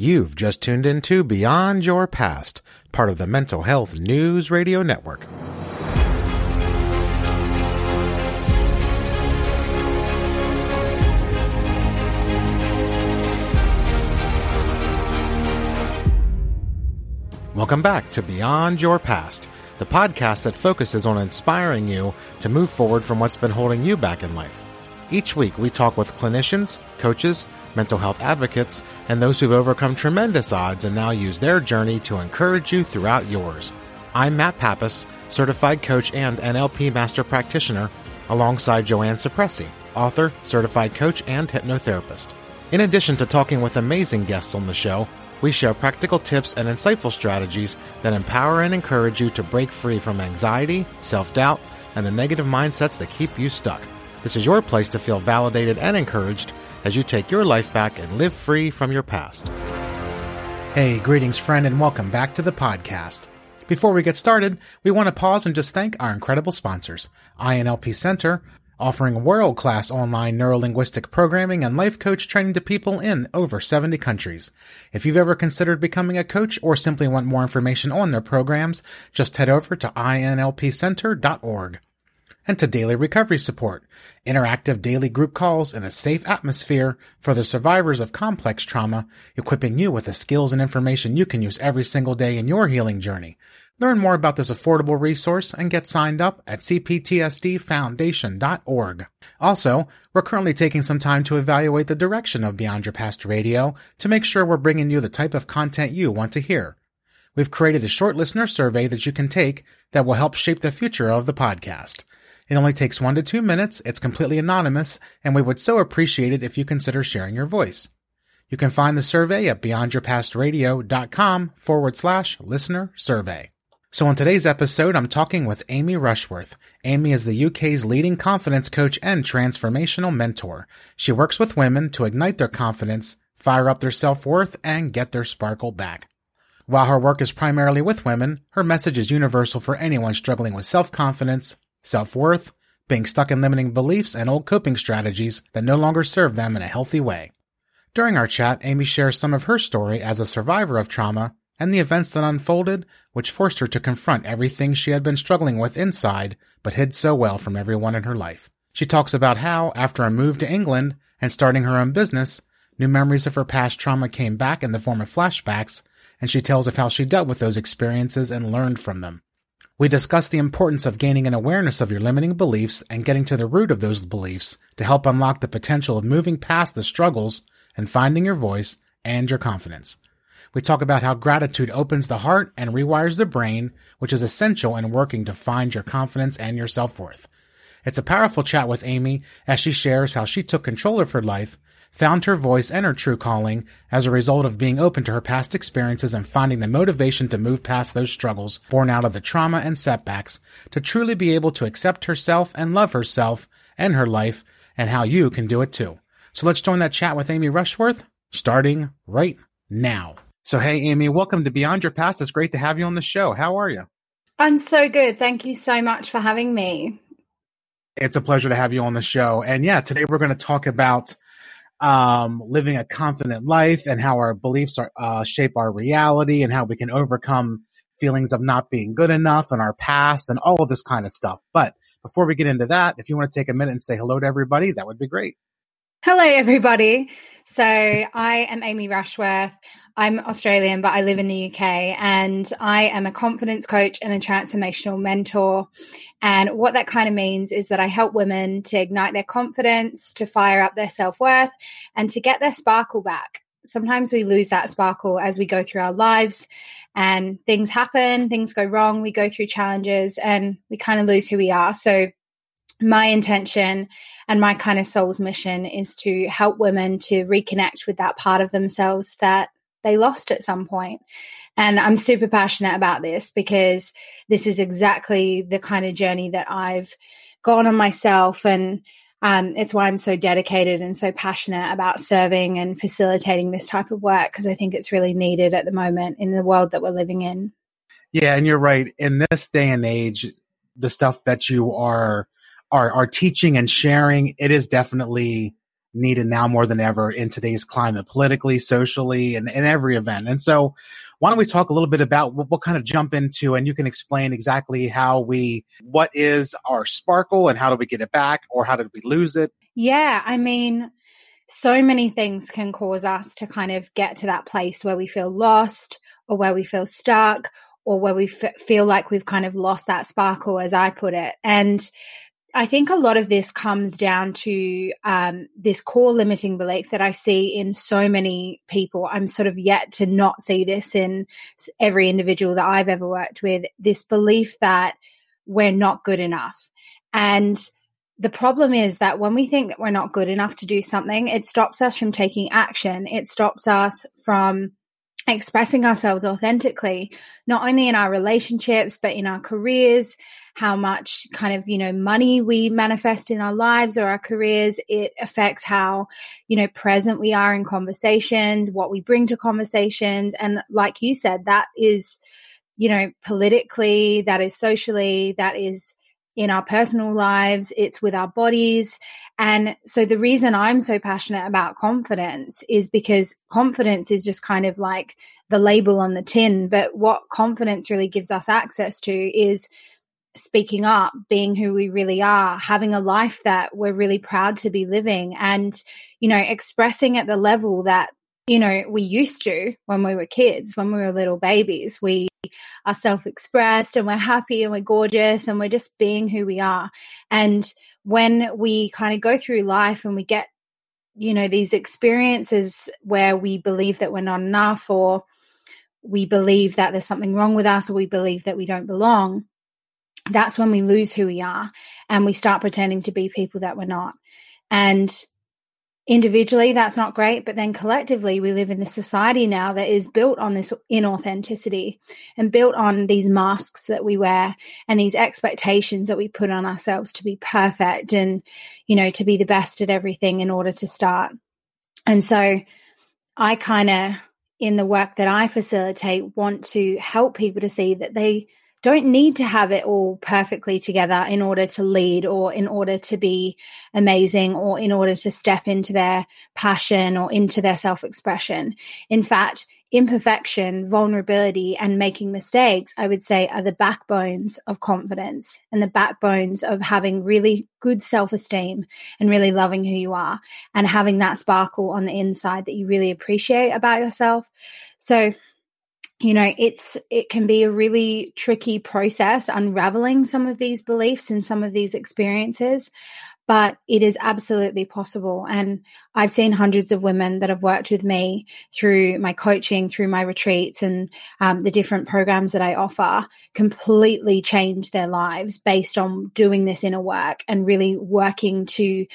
You've just tuned into Beyond Your Past, part of the Mental Health News Radio Network. Welcome back to Beyond Your Past, the podcast that focuses on inspiring you to move forward from what's been holding you back in life. Each week, we talk with clinicians, coaches, mental health advocates, and those who've overcome tremendous odds and now use their journey to encourage you throughout yours. I'm Matt Pappas, certified coach and NLP master practitioner, alongside Joanne Suppressi, author, certified coach, and hypnotherapist. In addition to talking with amazing guests on the show, we share practical tips and insightful strategies that empower and encourage you to break free from anxiety, self doubt, and the negative mindsets that keep you stuck. This is your place to feel validated and encouraged as you take your life back and live free from your past. Hey, greetings, friend, and welcome back to the podcast. Before we get started, we want to pause and just thank our incredible sponsors INLP Center, offering world class online neurolinguistic programming and life coach training to people in over 70 countries. If you've ever considered becoming a coach or simply want more information on their programs, just head over to inlpcenter.org and to daily recovery support, interactive daily group calls in a safe atmosphere for the survivors of complex trauma, equipping you with the skills and information you can use every single day in your healing journey. Learn more about this affordable resource and get signed up at cptsdfoundation.org. Also, we're currently taking some time to evaluate the direction of Beyond Your Past Radio to make sure we're bringing you the type of content you want to hear. We've created a short listener survey that you can take that will help shape the future of the podcast. It only takes one to two minutes, it's completely anonymous, and we would so appreciate it if you consider sharing your voice. You can find the survey at beyondyourpastradio.com forward slash listener survey. So on today's episode, I'm talking with Amy Rushworth. Amy is the UK's leading confidence coach and transformational mentor. She works with women to ignite their confidence, fire up their self-worth, and get their sparkle back. While her work is primarily with women, her message is universal for anyone struggling with self-confidence, self worth, being stuck in limiting beliefs, and old coping strategies that no longer serve them in a healthy way. During our chat, Amy shares some of her story as a survivor of trauma and the events that unfolded, which forced her to confront everything she had been struggling with inside, but hid so well from everyone in her life. She talks about how, after a move to England and starting her own business, new memories of her past trauma came back in the form of flashbacks, and she tells of how she dealt with those experiences and learned from them. We discuss the importance of gaining an awareness of your limiting beliefs and getting to the root of those beliefs to help unlock the potential of moving past the struggles and finding your voice and your confidence. We talk about how gratitude opens the heart and rewires the brain, which is essential in working to find your confidence and your self-worth. It's a powerful chat with Amy as she shares how she took control of her life found her voice and her true calling as a result of being open to her past experiences and finding the motivation to move past those struggles born out of the trauma and setbacks to truly be able to accept herself and love herself and her life and how you can do it too. So let's join that chat with Amy Rushworth starting right now. So, hey, Amy, welcome to Beyond Your Past. It's great to have you on the show. How are you? I'm so good. Thank you so much for having me. It's a pleasure to have you on the show. And yeah, today we're going to talk about um, living a confident life and how our beliefs are, uh, shape our reality and how we can overcome feelings of not being good enough and our past and all of this kind of stuff. But before we get into that, if you want to take a minute and say hello to everybody, that would be great. Hello, everybody. So I am Amy Rushworth. I'm Australian, but I live in the UK and I am a confidence coach and a transformational mentor. And what that kind of means is that I help women to ignite their confidence, to fire up their self worth, and to get their sparkle back. Sometimes we lose that sparkle as we go through our lives and things happen, things go wrong, we go through challenges and we kind of lose who we are. So my intention and my kind of soul's mission is to help women to reconnect with that part of themselves that they lost at some point. And I'm super passionate about this because this is exactly the kind of journey that I've gone on myself. And um, it's why I'm so dedicated and so passionate about serving and facilitating this type of work because I think it's really needed at the moment in the world that we're living in. Yeah, and you're right. In this day and age, the stuff that you are are are teaching and sharing, it is definitely needed now more than ever in today's climate, politically, socially, and in every event. And so, why don't we talk a little bit about what we'll kind of jump into, and you can explain exactly how we, what is our sparkle, and how do we get it back, or how did we lose it? Yeah, I mean, so many things can cause us to kind of get to that place where we feel lost, or where we feel stuck, or where we f- feel like we've kind of lost that sparkle, as I put it. And I think a lot of this comes down to um, this core limiting belief that I see in so many people. I'm sort of yet to not see this in every individual that I've ever worked with this belief that we're not good enough. And the problem is that when we think that we're not good enough to do something, it stops us from taking action. It stops us from expressing ourselves authentically, not only in our relationships, but in our careers, how much kind of, you know, money we manifest in our lives or our careers. It affects how, you know, present we are in conversations, what we bring to conversations. And like you said, that is, you know, politically, that is socially, that is in our personal lives, it's with our bodies. And so the reason I'm so passionate about confidence is because confidence is just kind of like the label on the tin. But what confidence really gives us access to is speaking up, being who we really are, having a life that we're really proud to be living, and, you know, expressing at the level that, you know, we used to when we were kids, when we were little babies. We are self expressed and we're happy and we're gorgeous and we're just being who we are. And when we kind of go through life and we get, you know, these experiences where we believe that we're not enough or we believe that there's something wrong with us or we believe that we don't belong that's when we lose who we are and we start pretending to be people that we're not. And individually, that's not great. But then collectively, we live in this society now that is built on this inauthenticity and built on these masks that we wear and these expectations that we put on ourselves to be perfect and, you know, to be the best at everything in order to start. And so I kind of, in the work that I facilitate, want to help people to see that they don't need to have it all perfectly together in order to lead or in order to be amazing or in order to step into their passion or into their self expression. In fact, imperfection, vulnerability, and making mistakes, I would say, are the backbones of confidence and the backbones of having really good self esteem and really loving who you are and having that sparkle on the inside that you really appreciate about yourself. So, you know it's it can be a really tricky process unraveling some of these beliefs and some of these experiences but it is absolutely possible. And i've seen hundreds of women that have worked with me through my coaching through my retreats and um, the different programs that i offer completely change their lives based on doing this inner work and really working to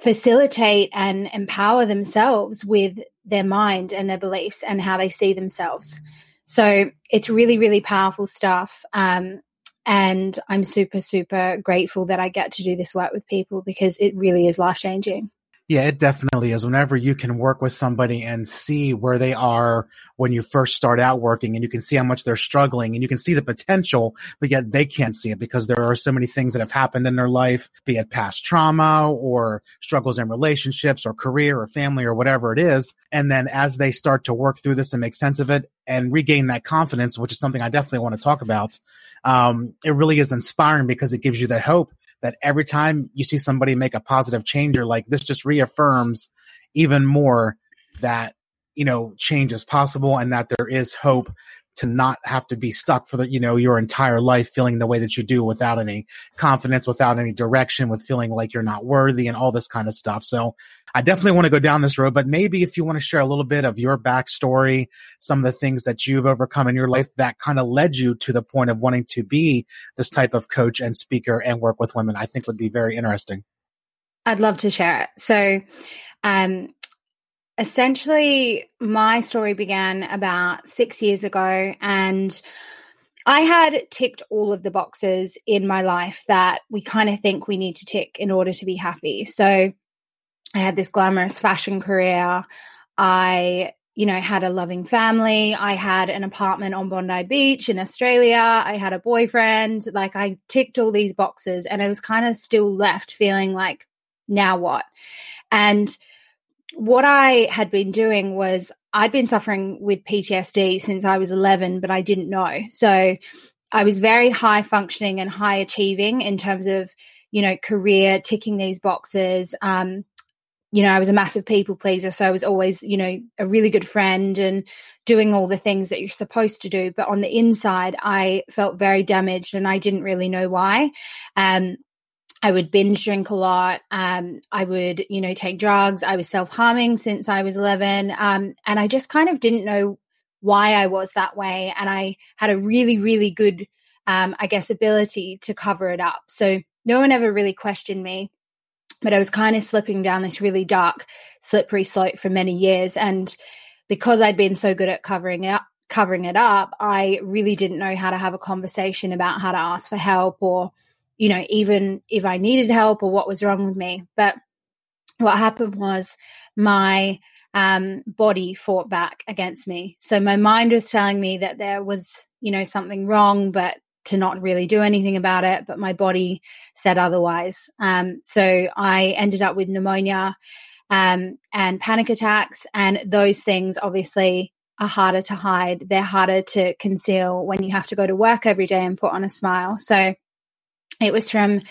facilitate and empower themselves with their mind and their beliefs and how they see themselves so it's really, really powerful stuff. Um, and I'm super, super grateful that I get to do this work with people because it really is life changing. Yeah, it definitely is. Whenever you can work with somebody and see where they are when you first start out working and you can see how much they're struggling and you can see the potential, but yet they can't see it because there are so many things that have happened in their life, be it past trauma or struggles in relationships or career or family or whatever it is. And then as they start to work through this and make sense of it and regain that confidence, which is something I definitely want to talk about, um, it really is inspiring because it gives you that hope that every time you see somebody make a positive change, you're like, this just reaffirms even more that, you know, change is possible and that there is hope to not have to be stuck for the, you know, your entire life feeling the way that you do without any confidence, without any direction, with feeling like you're not worthy and all this kind of stuff. So I definitely want to go down this road, but maybe if you want to share a little bit of your backstory, some of the things that you've overcome in your life that kind of led you to the point of wanting to be this type of coach and speaker and work with women, I think would be very interesting. I'd love to share it. So, um, essentially, my story began about six years ago, and I had ticked all of the boxes in my life that we kind of think we need to tick in order to be happy. So, I had this glamorous fashion career. I you know, had a loving family. I had an apartment on Bondi Beach in Australia. I had a boyfriend. Like I ticked all these boxes and I was kind of still left feeling like, now what? And what I had been doing was I'd been suffering with PTSD since I was 11, but I didn't know. So I was very high functioning and high achieving in terms of, you know, career, ticking these boxes. Um, you know, I was a massive people pleaser. So I was always, you know, a really good friend and doing all the things that you're supposed to do. But on the inside, I felt very damaged and I didn't really know why. Um, I would binge drink a lot. Um, I would, you know, take drugs. I was self harming since I was 11. Um, and I just kind of didn't know why I was that way. And I had a really, really good, um, I guess, ability to cover it up. So no one ever really questioned me. But I was kind of slipping down this really dark, slippery slope for many years. And because I'd been so good at covering it, covering it up, I really didn't know how to have a conversation about how to ask for help or you know, even if I needed help or what was wrong with me. But what happened was my um, body fought back against me. So my mind was telling me that there was, you know, something wrong, but to not really do anything about it. But my body said otherwise. Um, so I ended up with pneumonia um, and panic attacks. And those things obviously are harder to hide. They're harder to conceal when you have to go to work every day and put on a smile. So it was from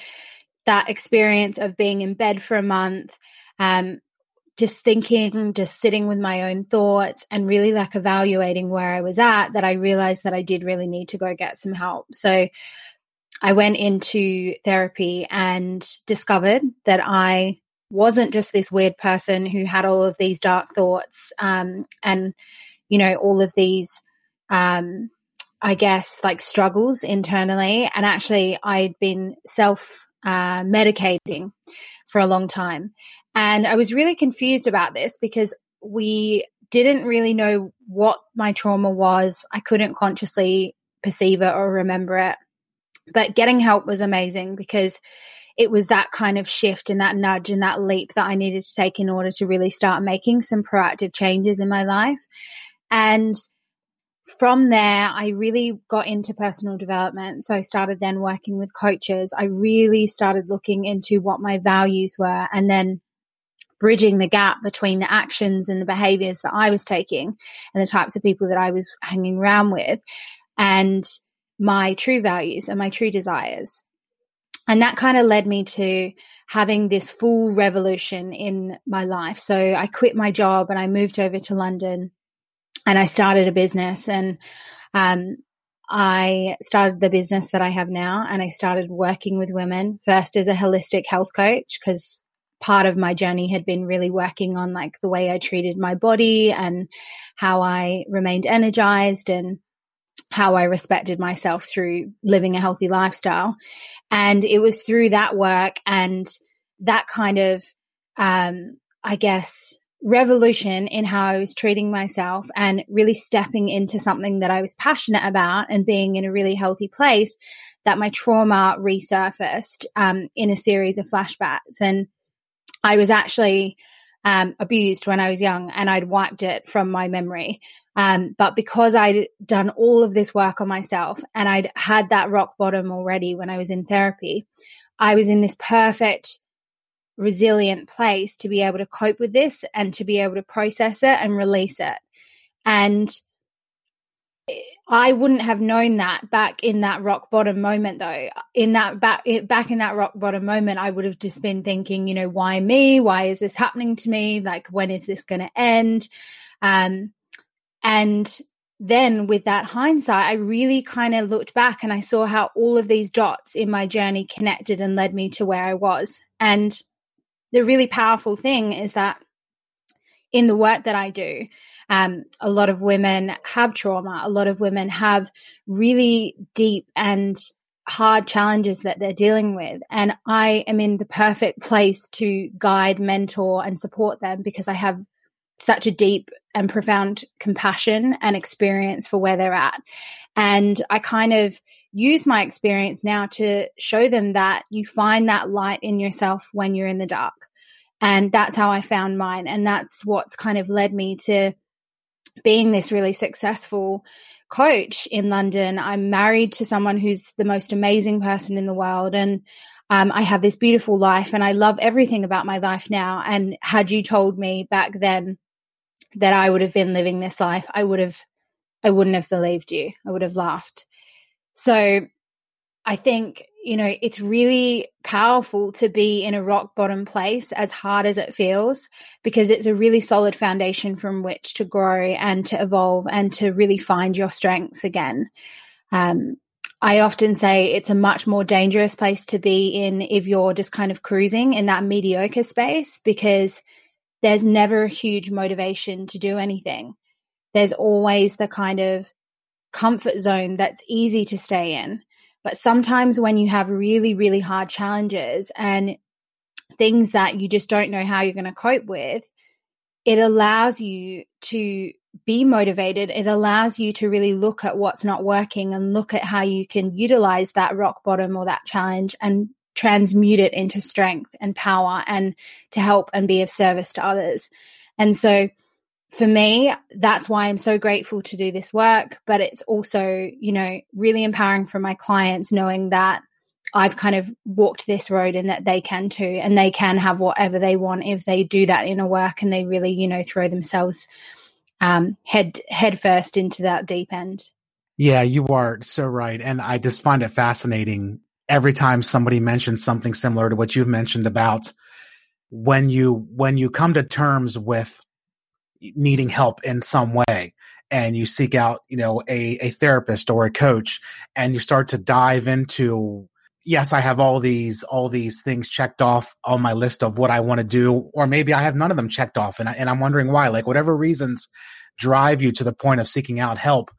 that experience of being in bed for a month, um, just thinking, just sitting with my own thoughts and really like evaluating where I was at that I realized that I did really need to go get some help. So I went into therapy and discovered that I wasn't just this weird person who had all of these dark thoughts um, and, you know, all of these um, I guess, like struggles internally. And actually, I'd been self uh, medicating for a long time. And I was really confused about this because we didn't really know what my trauma was. I couldn't consciously perceive it or remember it. But getting help was amazing because it was that kind of shift and that nudge and that leap that I needed to take in order to really start making some proactive changes in my life. And from there, I really got into personal development. So I started then working with coaches. I really started looking into what my values were and then bridging the gap between the actions and the behaviors that I was taking and the types of people that I was hanging around with and my true values and my true desires. And that kind of led me to having this full revolution in my life. So I quit my job and I moved over to London and I started a business and um, I started the business that I have now and I started working with women first as a holistic health coach because part of my journey had been really working on like the way I treated my body and how I remained energized and how I respected myself through living a healthy lifestyle. And it was through that work and that kind of, um, I guess, revolution in how I was treating myself and really stepping into something that I was passionate about and being in a really healthy place that my trauma resurfaced um, in a series of flashbacks. And I was actually um, abused when I was young and I'd wiped it from my memory. Um, but because I'd done all of this work on myself and I'd had that rock bottom already when I was in therapy, I was in this perfect resilient place to be able to cope with this and to be able to process it and release it. And I wouldn't have known that back in that rock bottom moment though. In that back back in that rock bottom moment I would have just been thinking, you know, why me? Why is this happening to me? Like when is this going to end? Um and then with that hindsight, I really kind of looked back and I saw how all of these dots in my journey connected and led me to where I was. And the really powerful thing is that in the work that I do, um, a lot of women have trauma. A lot of women have really deep and hard challenges that they're dealing with. And I am in the perfect place to guide, mentor, and support them because I have such a deep and profound compassion and experience for where they're at. And I kind of use my experience now to show them that you find that light in yourself when you're in the dark. And that's how I found mine. And that's what's kind of led me to being this really successful coach in London. I'm married to someone who's the most amazing person in the world. And Um, I have this beautiful life and I love everything about my life now. And had you told me back then that I would have been living this life, I would have, I wouldn't have believed you. I would have laughed. So I think, you know, it's really powerful to be in a rock bottom place as hard as it feels because it's a really solid foundation from which to grow and to evolve and to really find your strengths again. Um, I often say it's a much more dangerous place to be in if you're just kind of cruising in that mediocre space because there's never a huge motivation to do anything. There's always the kind of comfort zone that's easy to stay in. But sometimes when you have really, really hard challenges and things that you just don't know how you're going to cope with, it allows you to be motivated. It allows you to really look at what's not working and look at how you can utilize that rock bottom or that challenge and transmute it into strength and power and to help and be of service to others. And so for me, that's why I'm so grateful to do this work. But it's also, you know, really empowering for my clients knowing that I've kind of walked this road and that they can too. And they can have whatever they want if they do that inner work and they really, you know, throw themselves um, head head first into that deep end. Yeah, you are so right. And I just find it fascinating every time somebody mentions something similar to what you've mentioned about when you when you come to terms with needing help in some way. And you seek out you know a, a therapist or a coach and you start to dive into yes i have all these all these things checked off on my list of what i want to do or maybe i have none of them checked off and, I, and i'm wondering why. Like whatever reasons drive you to the point of seeking out help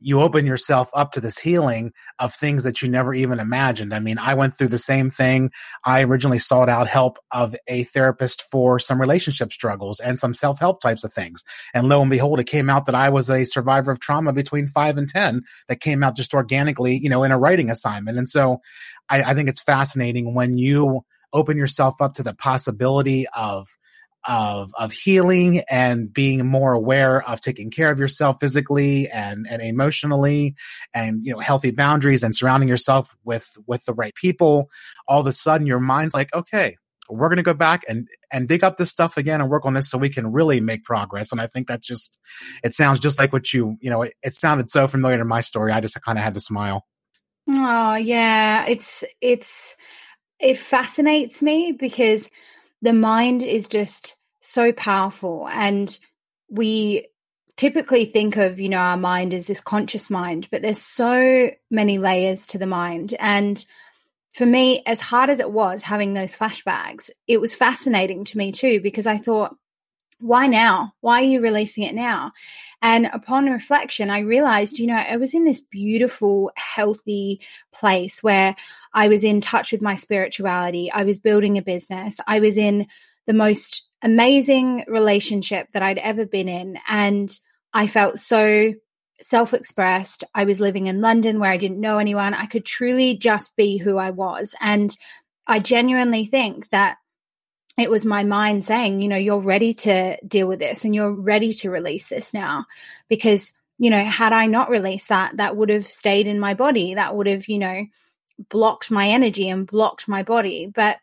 you open yourself up to this healing of things that you never even imagined. I mean, I went through the same thing. I originally sought out help of a therapist for some relationship struggles and some self help types of things. And lo and behold, it came out that I was a survivor of trauma between five and 10 that came out just organically, you know, in a writing assignment. And so I, I think it's fascinating when you open yourself up to the possibility of of of healing and being more aware of taking care of yourself physically and and emotionally and you know healthy boundaries and surrounding yourself with with the right people all of a sudden your mind's like okay we're going to go back and and dig up this stuff again and work on this so we can really make progress. And i think that just it sounds just like what you you know it, it sounded so familiar to my story. I just kind of had to smile. Oh yeah. It's it's it fascinates me because the mind is just so powerful. And we typically think of, you know, our mind as this conscious mind, but there's so many layers to the mind. And for me, as hard as it was having those flashbacks, it was fascinating to me too, because I thought, why now? Why are you releasing it now? And upon reflection, I realized, you know, I was in this beautiful, healthy place where I was in touch with my spirituality. I was building a business. I was in the most amazing relationship that I'd ever been in. And I felt so self expressed. I was living in London where I didn't know anyone. I could truly just be who I was. And I genuinely think that it was my mind saying, you know, you're ready to deal with this and you're ready to release this now. Because, you know, had I not released that, that would have stayed in my body. That would have, you know, blocked my energy and blocked my body. But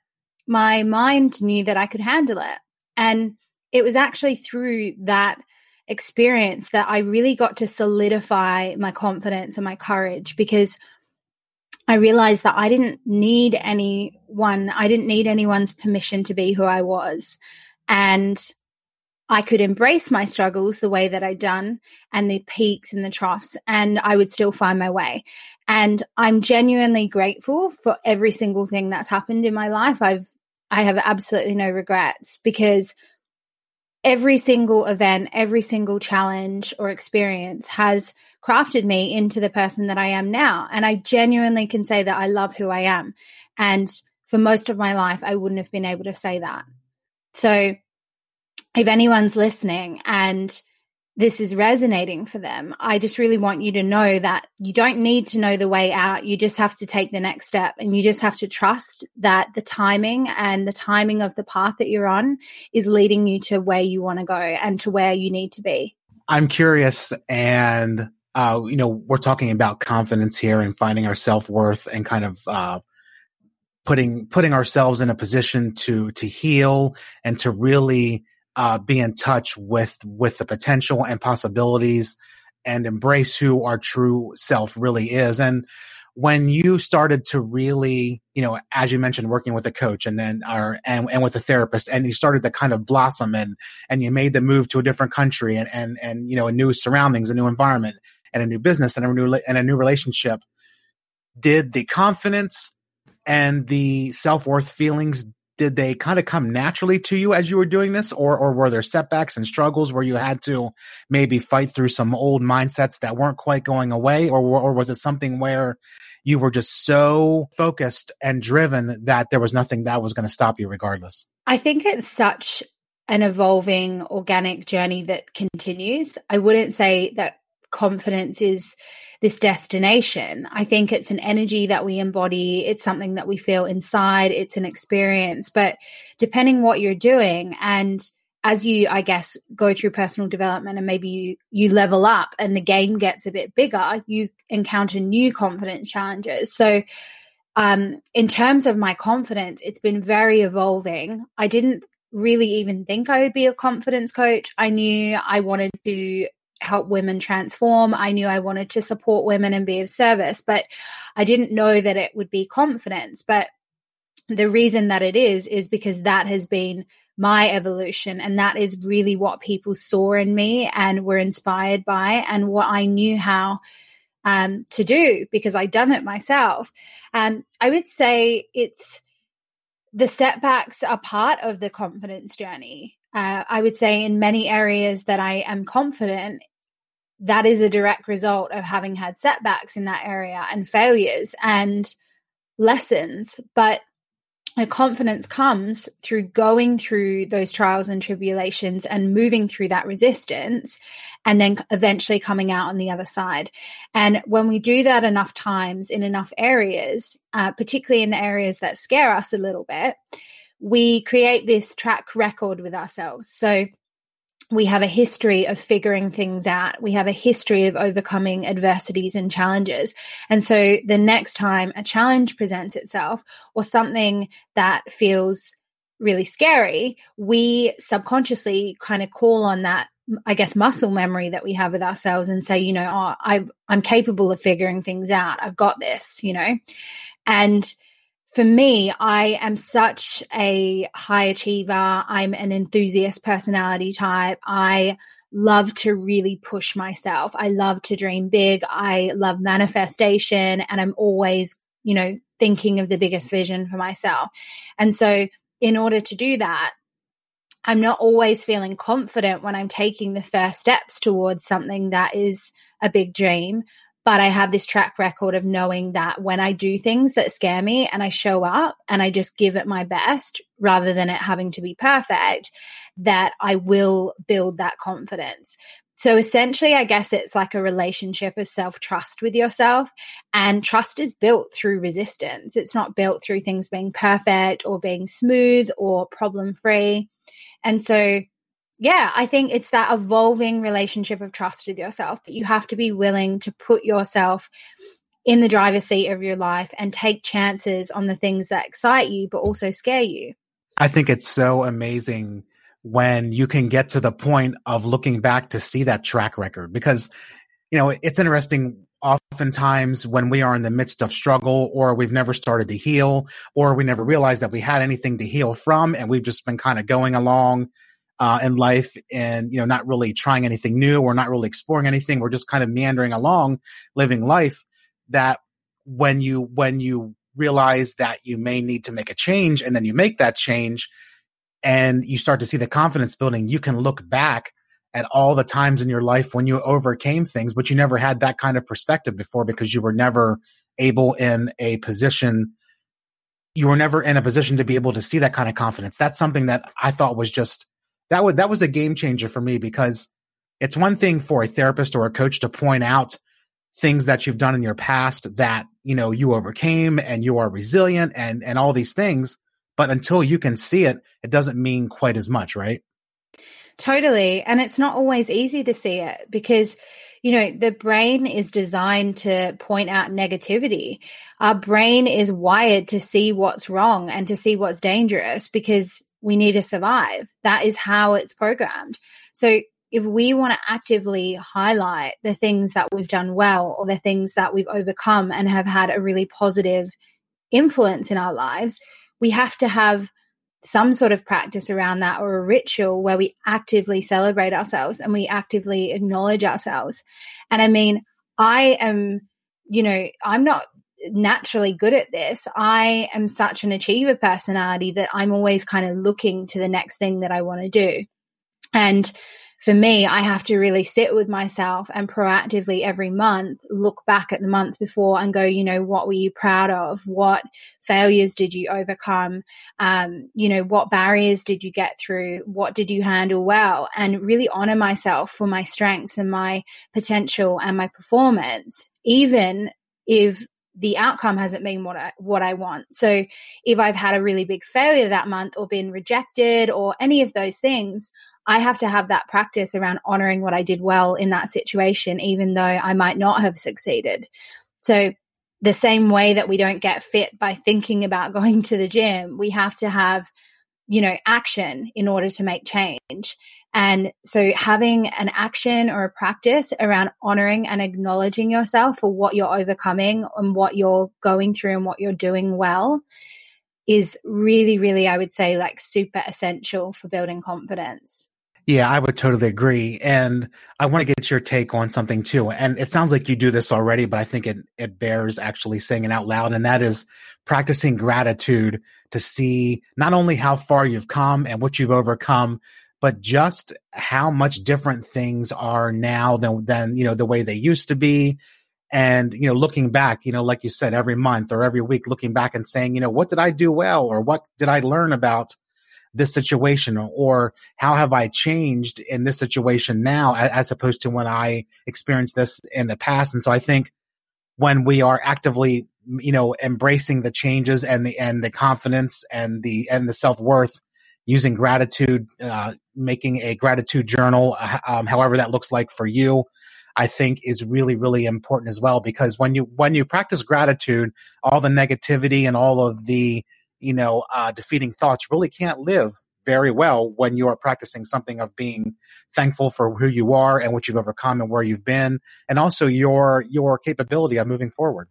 my mind knew that I could handle it. And it was actually through that experience that I really got to solidify my confidence and my courage because I realized that I didn't need anyone, I didn't need anyone's permission to be who I was. And I could embrace my struggles the way that I'd done and the peaks and the troughs, and I would still find my way. And I'm genuinely grateful for every single thing that's happened in my life. I've, I have absolutely no regrets because every single event, every single challenge or experience has crafted me into the person that I am now. And I genuinely can say that I love who I am. And for most of my life, I wouldn't have been able to say that. So if anyone's listening and this is resonating for them, I just really want you to know that you don't need to know the way out. You just have to take the next step and you just have to trust that the timing and the timing of the path that you're on is leading you to where you want to go and to where you need to be. I'm curious and uh, you know, we're talking about confidence here and finding our self worth and kind of uh, putting putting ourselves in a position to to heal and to really uh, be in touch with with the potential and possibilities and embrace who our true self really is. And when you started to really you know as you mentioned working with a coach and then our and, and with a therapist and you started to kind of blossom and and you made the move to a different country and and and you know a new surroundings a new environment and a new business and a new and a new relationship did the confidence and the self-worth feelings did they kind of come naturally to you as you were doing this? Or or were there setbacks and struggles where you had to maybe fight through some old mindsets that weren't quite going away? Or or was it something where you were just so focused and driven that there was nothing that was going to stop you regardless? I think it's such an evolving organic journey that continues. I wouldn't say that confidence is this destination. I think it's an energy that we embody. It's something that we feel inside. It's an experience. But depending what you're doing and as you i guess go through personal development and maybe you you level up and the game gets a bit bigger you encounter new confidence challenges so um in terms of my confidence it's been very evolving i didn't really even think i would be a confidence coach i knew i wanted to help women transform. I knew I wanted to support women and be of service, but I didn't know that it would be confidence. But the reason that it is, is because that has been my evolution. And that is really what people saw in me and were inspired by, and what I knew how um, to do because I'd done it myself. And um, I would say it's the setbacks are part of the confidence journey. Uh, I would say in many areas that I am confident, that is a direct result of having had setbacks in that area and failures and lessons. But the confidence comes through going through those trials and tribulations and moving through that resistance and then eventually coming out on the other side. And when we do that enough times in enough areas, uh, particularly in the areas that scare us a little bit, we create this track record with ourselves. So we have a history of figuring things out. We have a history of overcoming adversities and challenges. And so the next time a challenge presents itself or something that feels really scary, we subconsciously kind of call on that I guess muscle memory that we have with ourselves and say, you know, oh, I I'm capable of figuring things out. I've got this, you know. And for me, I am such a high achiever. I'm an enthusiast personality type. I love to really push myself. I love to dream big. I love manifestation and I'm always, you know, thinking of the biggest vision for myself. And so in order to do that, I'm not always feeling confident when I'm taking the first steps towards something that is a big dream but I have this track record of knowing that when I do things that scare me and I show up and I just give it my best rather than it having to be perfect, that I will build that confidence. So essentially, I guess it's like a relationship of self trust with yourself. And trust is built through resistance. It's not built through things being perfect or being smooth or problem free. And so yeah, I think it's that evolving relationship of trust with yourself. You have to be willing to put yourself in the driver's seat of your life and take chances on the things that excite you, but also scare you. I think it's so amazing when you can get to the point of looking back to see that track record because, you know, it's interesting oftentimes when we are in the midst of struggle or we've never started to heal or we never realized that we had anything to heal from and we've just been kind of going along uh, in life and, you know, not really trying anything new or not really exploring anything. We're just kind of meandering along, living life that when you, when you realize that you may need to make a change and then you make that change and you start to see the confidence building, you can look back at all the times in your life when you overcame things, but you never had that kind of perspective before because you were never able in a position you were never in a position to be able to see that kind of confidence. That's something that I thought was just that was that was a game changer for me because it's one thing for a therapist or a coach to point out things that you've done in your past that you know you overcame and you are resilient and and all these things but until you can see it it doesn't mean quite as much right totally and it's not always easy to see it because you know, the brain is designed to point out negativity. Our brain is wired to see what's wrong and to see what's dangerous because we need to survive. That is how it's programmed. So if we want to actively highlight the things that we've done well or the things that we've overcome and have had a really positive influence in our lives, we have to have some sort of practice around that or a ritual where we actively celebrate ourselves and we actively acknowledge ourselves. And I mean, I am, you know, I'm not naturally good at this. I am such an achiever personality that I'm always kind of looking to the next thing that I want to do. And for me, I have to really sit with myself and proactively every month look back at the month before and go, you know, what were you proud of? What failures did you overcome? Um, you know, what barriers did you get through? What did you handle well? And really honor myself for my strengths and my potential and my performance, even if the outcome hasn't been what I what I want. So if I've had a really big failure that month or been rejected or any of those things, I have to have that practice around honoring what I did well in that situation, even though I might not have succeeded. So, the same way that we don't get fit by thinking about going to the gym, we have to have, you know, action in order to make change. And so, having an action or a practice around honoring and acknowledging yourself for what you're overcoming and what you're going through and what you're doing well is really, really, I would say, like super essential for building confidence. Yeah, I would totally agree. And I want to get your take on something too. And it sounds like you do this already, but I think it, it bears actually saying it out loud. And that is practicing gratitude to see not only how far you've come and what you've overcome, but just how much different things are now than, than, you know, the way they used to be. And, you know, looking back, you know, like you said, every month or every week, looking back and saying, you know, what did I do well? Or what did I learn about this situation or how have I changed in this situation now as opposed to when I experienced this in the past. And so I think when we are actively, you know, embracing the changes and the, and the confidence and the, and the self worth using gratitude, uh, making a gratitude journal, uh, um, however that looks like for you, I think is really, really important as well. Because when you, when you practice gratitude, all the negativity and all of the, you know, uh, defeating thoughts really can't live very well when you are practicing something of being thankful for who you are and what you've overcome and where you've been, and also your your capability of moving forward.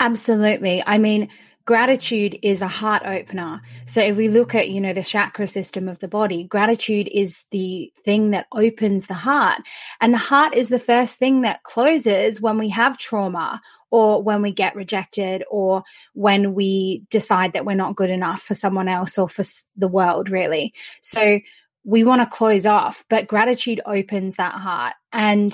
Absolutely. I mean, gratitude is a heart opener. So if we look at, you know, the chakra system of the body, gratitude is the thing that opens the heart. And the heart is the first thing that closes when we have trauma or when we get rejected or when we decide that we're not good enough for someone else or for the world, really. So we want to close off, but gratitude opens that heart. And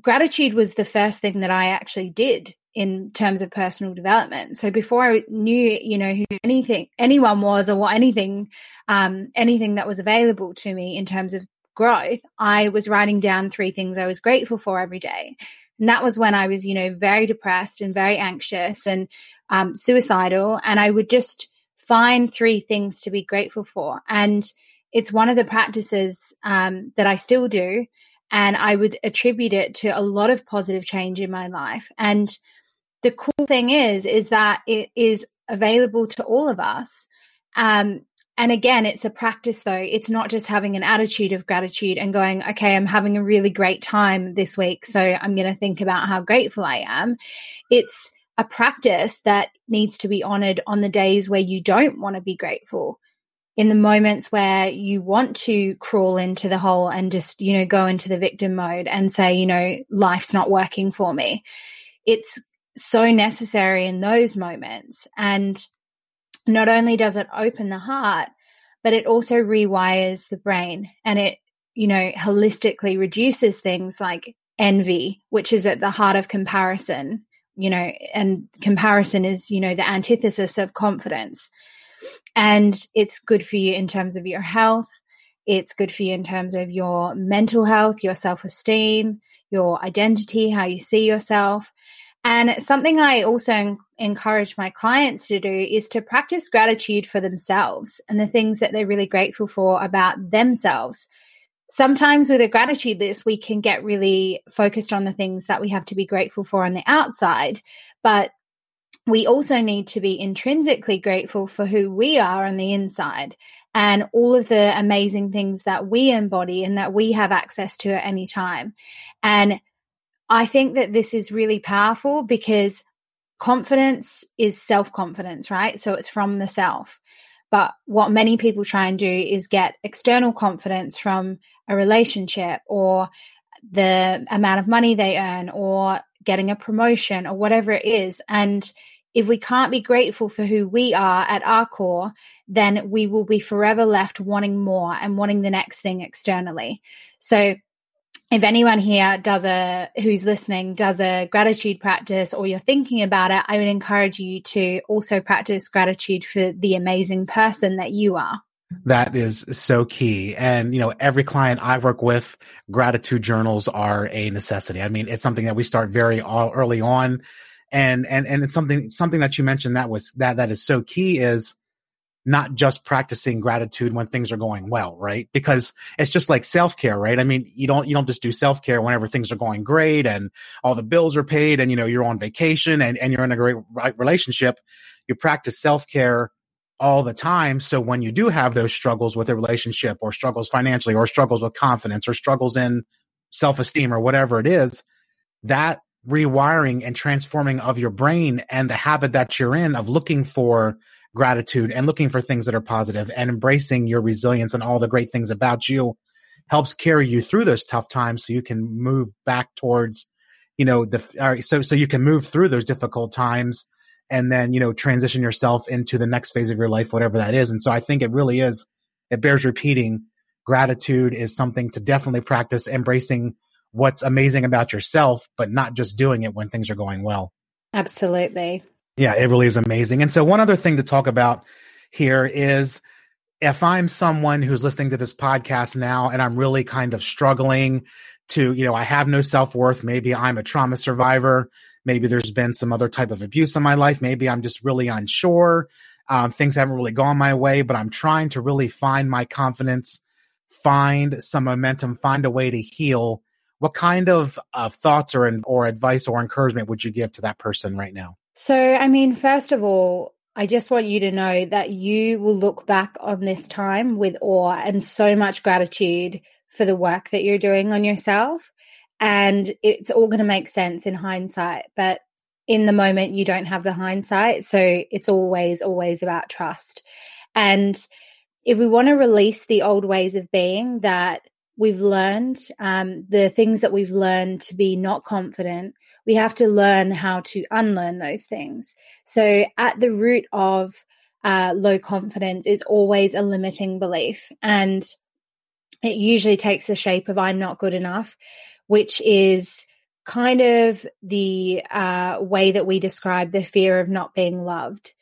gratitude was the first thing that I actually did in terms of personal development. So before I knew, you know, who anything anyone was or what anything um, anything that was available to me in terms of growth, I was writing down three things I was grateful for every day. And that was when I was, you know, very depressed and very anxious and um, suicidal. And I would just find three things to be grateful for. And it's one of the practices um, that I still do. And I would attribute it to a lot of positive change in my life. And the cool thing is is that it is available to all of us. Um, and again it's a practice though. It's not just having an attitude of gratitude and going okay i'm having a really great time this week so i'm going to think about how grateful i am. It's a practice that needs to be honored on the days where you don't want to be grateful. In the moments where you want to crawl into the hole and just you know go into the victim mode and say you know life's not working for me. It's so necessary in those moments. And not only does it open the heart, but it also rewires the brain and it, you know, holistically reduces things like envy, which is at the heart of comparison, you know, and comparison is, you know, the antithesis of confidence. And it's good for you in terms of your health. It's good for you in terms of your mental health, your self esteem, your identity, how you see yourself. And something I also encourage my clients to do is to practice gratitude for themselves and the things that they're really grateful for about themselves. sometimes with a gratitude list, we can get really focused on the things that we have to be grateful for on the outside. But we also need to be intrinsically grateful for who we are on the inside and all of the amazing things that we embody and that we have access to at any time. And I think that this is really powerful because confidence is self confidence, right? So it's from the self. But what many people try and do is get external confidence from a relationship or the amount of money they earn or getting a promotion or whatever it is. And if we can't be grateful for who we are at our core, then we will be forever left wanting more and wanting the next thing externally. So if anyone here does a who's listening does a gratitude practice or you're thinking about it i would encourage you to also practice gratitude for the amazing person that you are. That is so key. And you know every client i work with gratitude journals are a necessity. I mean it's something that we start very early on. And and and it's something something that you mentioned that was that that is so key is not just practicing gratitude when things are going well, right? Because it's just like self-care, right? I mean, you don't, you don't just do self-care whenever things are going great and all the bills are paid and, you know, you're on vacation and, and you're in a great relationship. You practice self-care all the time. So when you do have those struggles with a relationship or struggles financially or struggles with confidence or struggles in self-esteem or whatever it is, that rewiring and transforming of your brain and the habit that you're in of looking for gratitude and looking for things that are positive and embracing your resilience and all the great things about you helps carry you through those tough times so you can move back towards you know the so so you can move through those difficult times and then you know transition yourself into the next phase of your life whatever that is. And so i think it really is it bears repeating. Gratitude is something to definitely practice embracing what's amazing about yourself but not just doing it when things are going well. Absolutely yeah, it really is amazing. And so, one other thing to talk about here is if I'm someone who's listening to this podcast now and I'm really kind of struggling to, you know, I have no self worth. Maybe I'm a trauma survivor. Maybe there's been some other type of abuse in my life. Maybe I'm just really unsure. Um, things haven't really gone my way, but I'm trying to really find my confidence, find some momentum, find a way to heal. What kind of uh, thoughts or or advice or encouragement would you give to that person right now? So, I mean, first of all, I just want you to know that you will look back on this time with awe and so much gratitude for the work that you're doing on yourself. And it's all going to make sense in hindsight. But in the moment, you don't have the hindsight. So it's always, always about trust. And if we want to release the old ways of being that we've learned, um, the things that we've learned to be not confident, we have to learn how to unlearn those things. So, at the root of uh, low confidence is always a limiting belief. And it usually takes the shape of I'm not good enough, which is kind of the uh, way that we describe the fear of not being loved.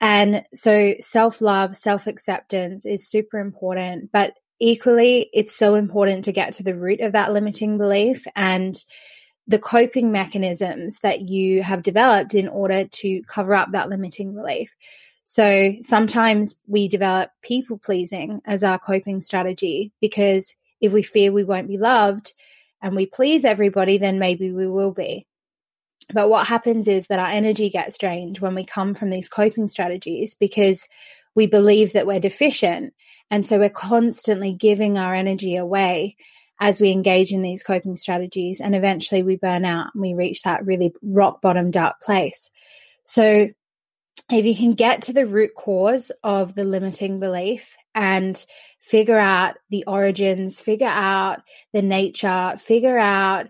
And so self love, self acceptance is super important, but equally, it's so important to get to the root of that limiting belief and the coping mechanisms that you have developed in order to cover up that limiting belief. So sometimes we develop people pleasing as our coping strategy because if we fear we won't be loved and we please everybody, then maybe we will be. But what happens is that our energy gets drained when we come from these coping strategies because we believe that we're deficient. And so we're constantly giving our energy away as we engage in these coping strategies and eventually we burn out and we reach that really rock bottom dark place. So if you can get to the root cause of the limiting belief and figure out the origins, figure out the nature, figure out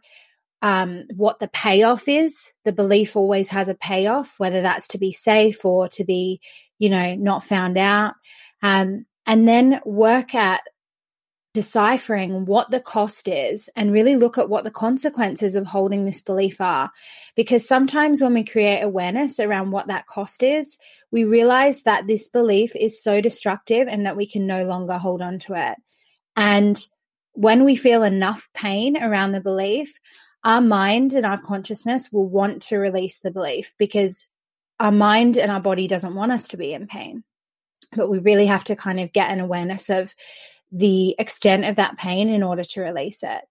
um, what the payoff is. The belief always has a payoff, whether that's to be safe or to be, you know, not found out. Um, and then work at deciphering what the cost is and really look at what the consequences of holding this belief are. Because sometimes when we create awareness around what that cost is, we realize that this belief is so destructive and that we can no longer hold on to it. And when we feel enough pain around the belief, our mind and our consciousness will want to release the belief because our mind and our body doesn't want us to be in pain. But we really have to kind of get an awareness of the extent of that pain in order to release it.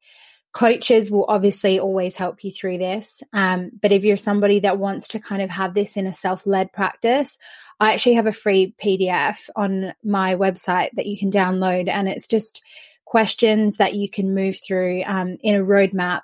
Coaches will obviously always help you through this. Um, but if you're somebody that wants to kind of have this in a self led practice, I actually have a free PDF on my website that you can download. And it's just questions that you can move through um, in a roadmap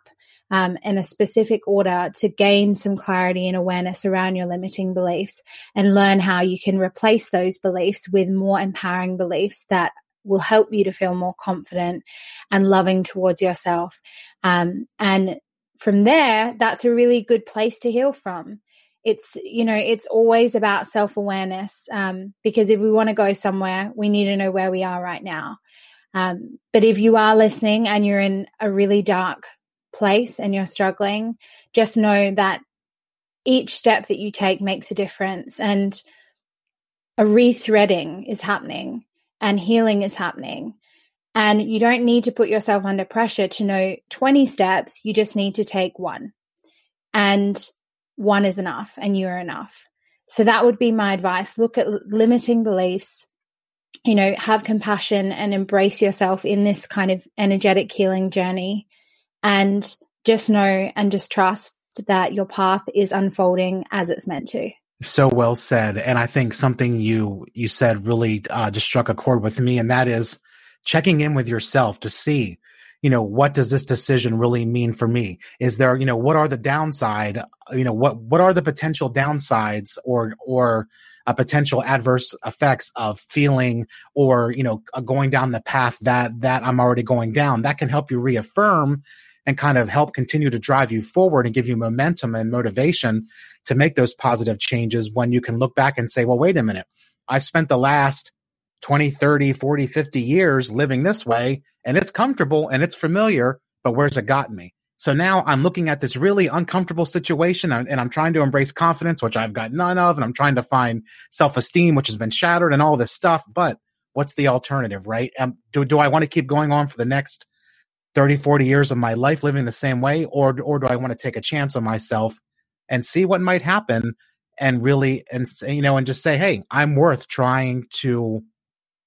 um, in a specific order to gain some clarity and awareness around your limiting beliefs and learn how you can replace those beliefs with more empowering beliefs that will help you to feel more confident and loving towards yourself. Um, and from there, that's a really good place to heal from. It's, you know, it's always about self awareness um, because if we want to go somewhere, we need to know where we are right now. Um, but if you are listening and you're in a really dark place and you're struggling, just know that each step that you take makes a difference and a rethreading is happening and healing is happening. And you don't need to put yourself under pressure to know 20 steps. You just need to take one. And one is enough, and you are enough. So that would be my advice. Look at limiting beliefs, you know, have compassion and embrace yourself in this kind of energetic healing journey. And just know and just trust that your path is unfolding as it's meant to. So well said. And I think something you, you said really uh, just struck a chord with me. And that is checking in with yourself to see, you know, what does this decision really mean for me? Is there, you know, what are the downside, you know, what, what are the potential downsides or, or, a potential adverse effects of feeling or you know going down the path that that I'm already going down that can help you reaffirm and kind of help continue to drive you forward and give you momentum and motivation to make those positive changes when you can look back and say, well, wait a minute. I've spent the last 20, 30, 40, 50 years living this way and it's comfortable and it's familiar, but where's it gotten me? So now I'm looking at this really uncomfortable situation and I'm trying to embrace confidence, which I've got none of. And I'm trying to find self esteem, which has been shattered and all this stuff. But what's the alternative, right? Um, do, do I want to keep going on for the next 30, 40 years of my life living the same way? Or, or do I want to take a chance on myself and see what might happen and really, and you know, and just say, Hey, I'm worth trying to,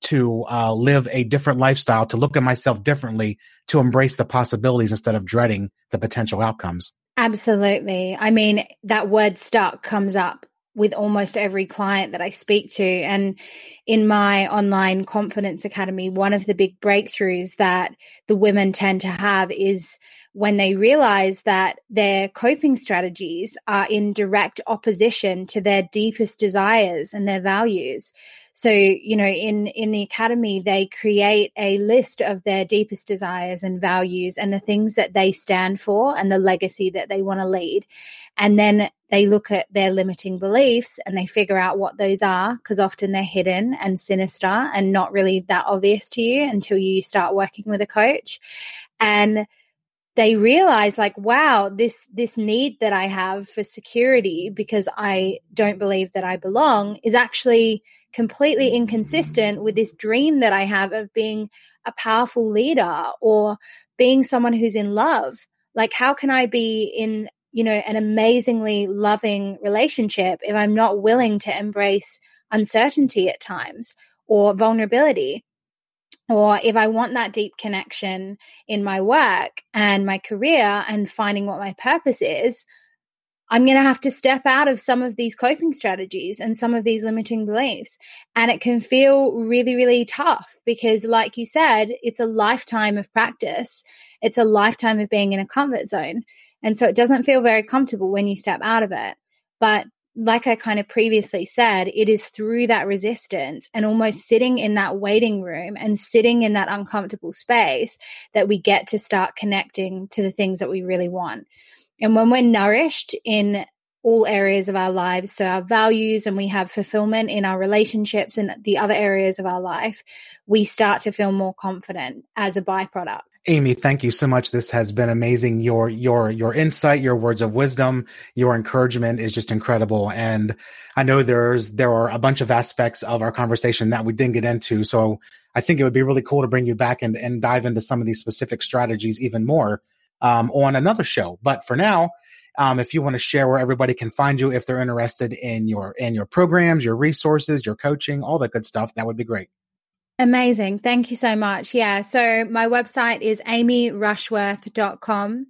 to uh, live a different lifestyle, to look at myself differently, to embrace the possibilities instead of dreading the potential outcomes. Absolutely. I mean, that word stuck comes up with almost every client that I speak to. And in my online confidence academy, one of the big breakthroughs that the women tend to have is when they realize that their coping strategies are in direct opposition to their deepest desires and their values. So, you know, in, in the academy, they create a list of their deepest desires and values and the things that they stand for and the legacy that they want to lead. And then they look at their limiting beliefs and they figure out what those are because often they're hidden and sinister and not really that obvious to you until you start working with a coach. And they realize like wow this this need that i have for security because i don't believe that i belong is actually completely inconsistent with this dream that I have of being a powerful leader or being someone who's in love. Like, how can I be in, you know, an amazingly loving relationship if I'm not willing to embrace uncertainty at times or vulnerability? Or if I want that deep connection in my work and my career and finding what my purpose is, I'm going to have to step out of some of these coping strategies and some of these limiting beliefs. And it can feel really, really tough because, like you said, it's a lifetime of practice. It's a lifetime of being in a comfort zone. And so it doesn't feel very comfortable when you step out of it. But like I kind of previously said, it is through that resistance and almost sitting in that waiting room and sitting in that uncomfortable space that we get to start connecting to the things that we really want. And when we're nourished in all areas of our lives, so our values and we have fulfillment in our relationships and the other areas of our life, we start to feel more confident as a byproduct. Amy, thank you so much. This has been amazing. Your your your insight, your words of wisdom, your encouragement is just incredible. And I know there's there are a bunch of aspects of our conversation that we didn't get into. So I think it would be really cool to bring you back and, and dive into some of these specific strategies even more um, on another show. But for now, um, if you want to share where everybody can find you, if they're interested in your in your programs, your resources, your coaching, all that good stuff, that would be great. Amazing. Thank you so much. Yeah. So my website is amyrushworth.com.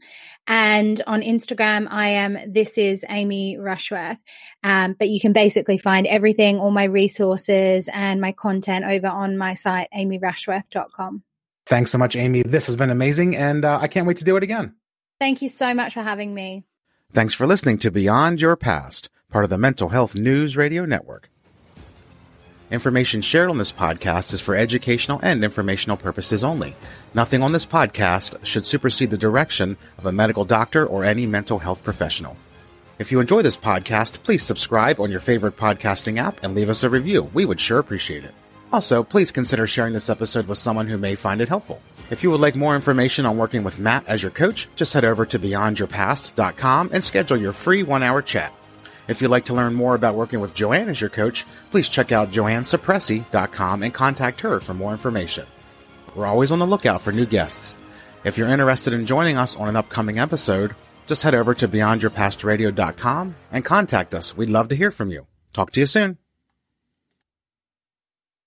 And on Instagram, I am this is Amy Rushworth. Um, but you can basically find everything, all my resources and my content over on my site, amyrushworth.com. Thanks so much, Amy. This has been amazing, and uh, I can't wait to do it again. Thank you so much for having me. Thanks for listening to Beyond Your Past, part of the Mental Health News Radio Network. Information shared on this podcast is for educational and informational purposes only. Nothing on this podcast should supersede the direction of a medical doctor or any mental health professional. If you enjoy this podcast, please subscribe on your favorite podcasting app and leave us a review. We would sure appreciate it. Also, please consider sharing this episode with someone who may find it helpful. If you would like more information on working with Matt as your coach, just head over to beyondyourpast.com and schedule your free one hour chat. If you'd like to learn more about working with Joanne as your coach, please check out joannesuppressi.com and contact her for more information. We're always on the lookout for new guests. If you're interested in joining us on an upcoming episode, just head over to beyondyourpastradio.com and contact us. We'd love to hear from you. Talk to you soon.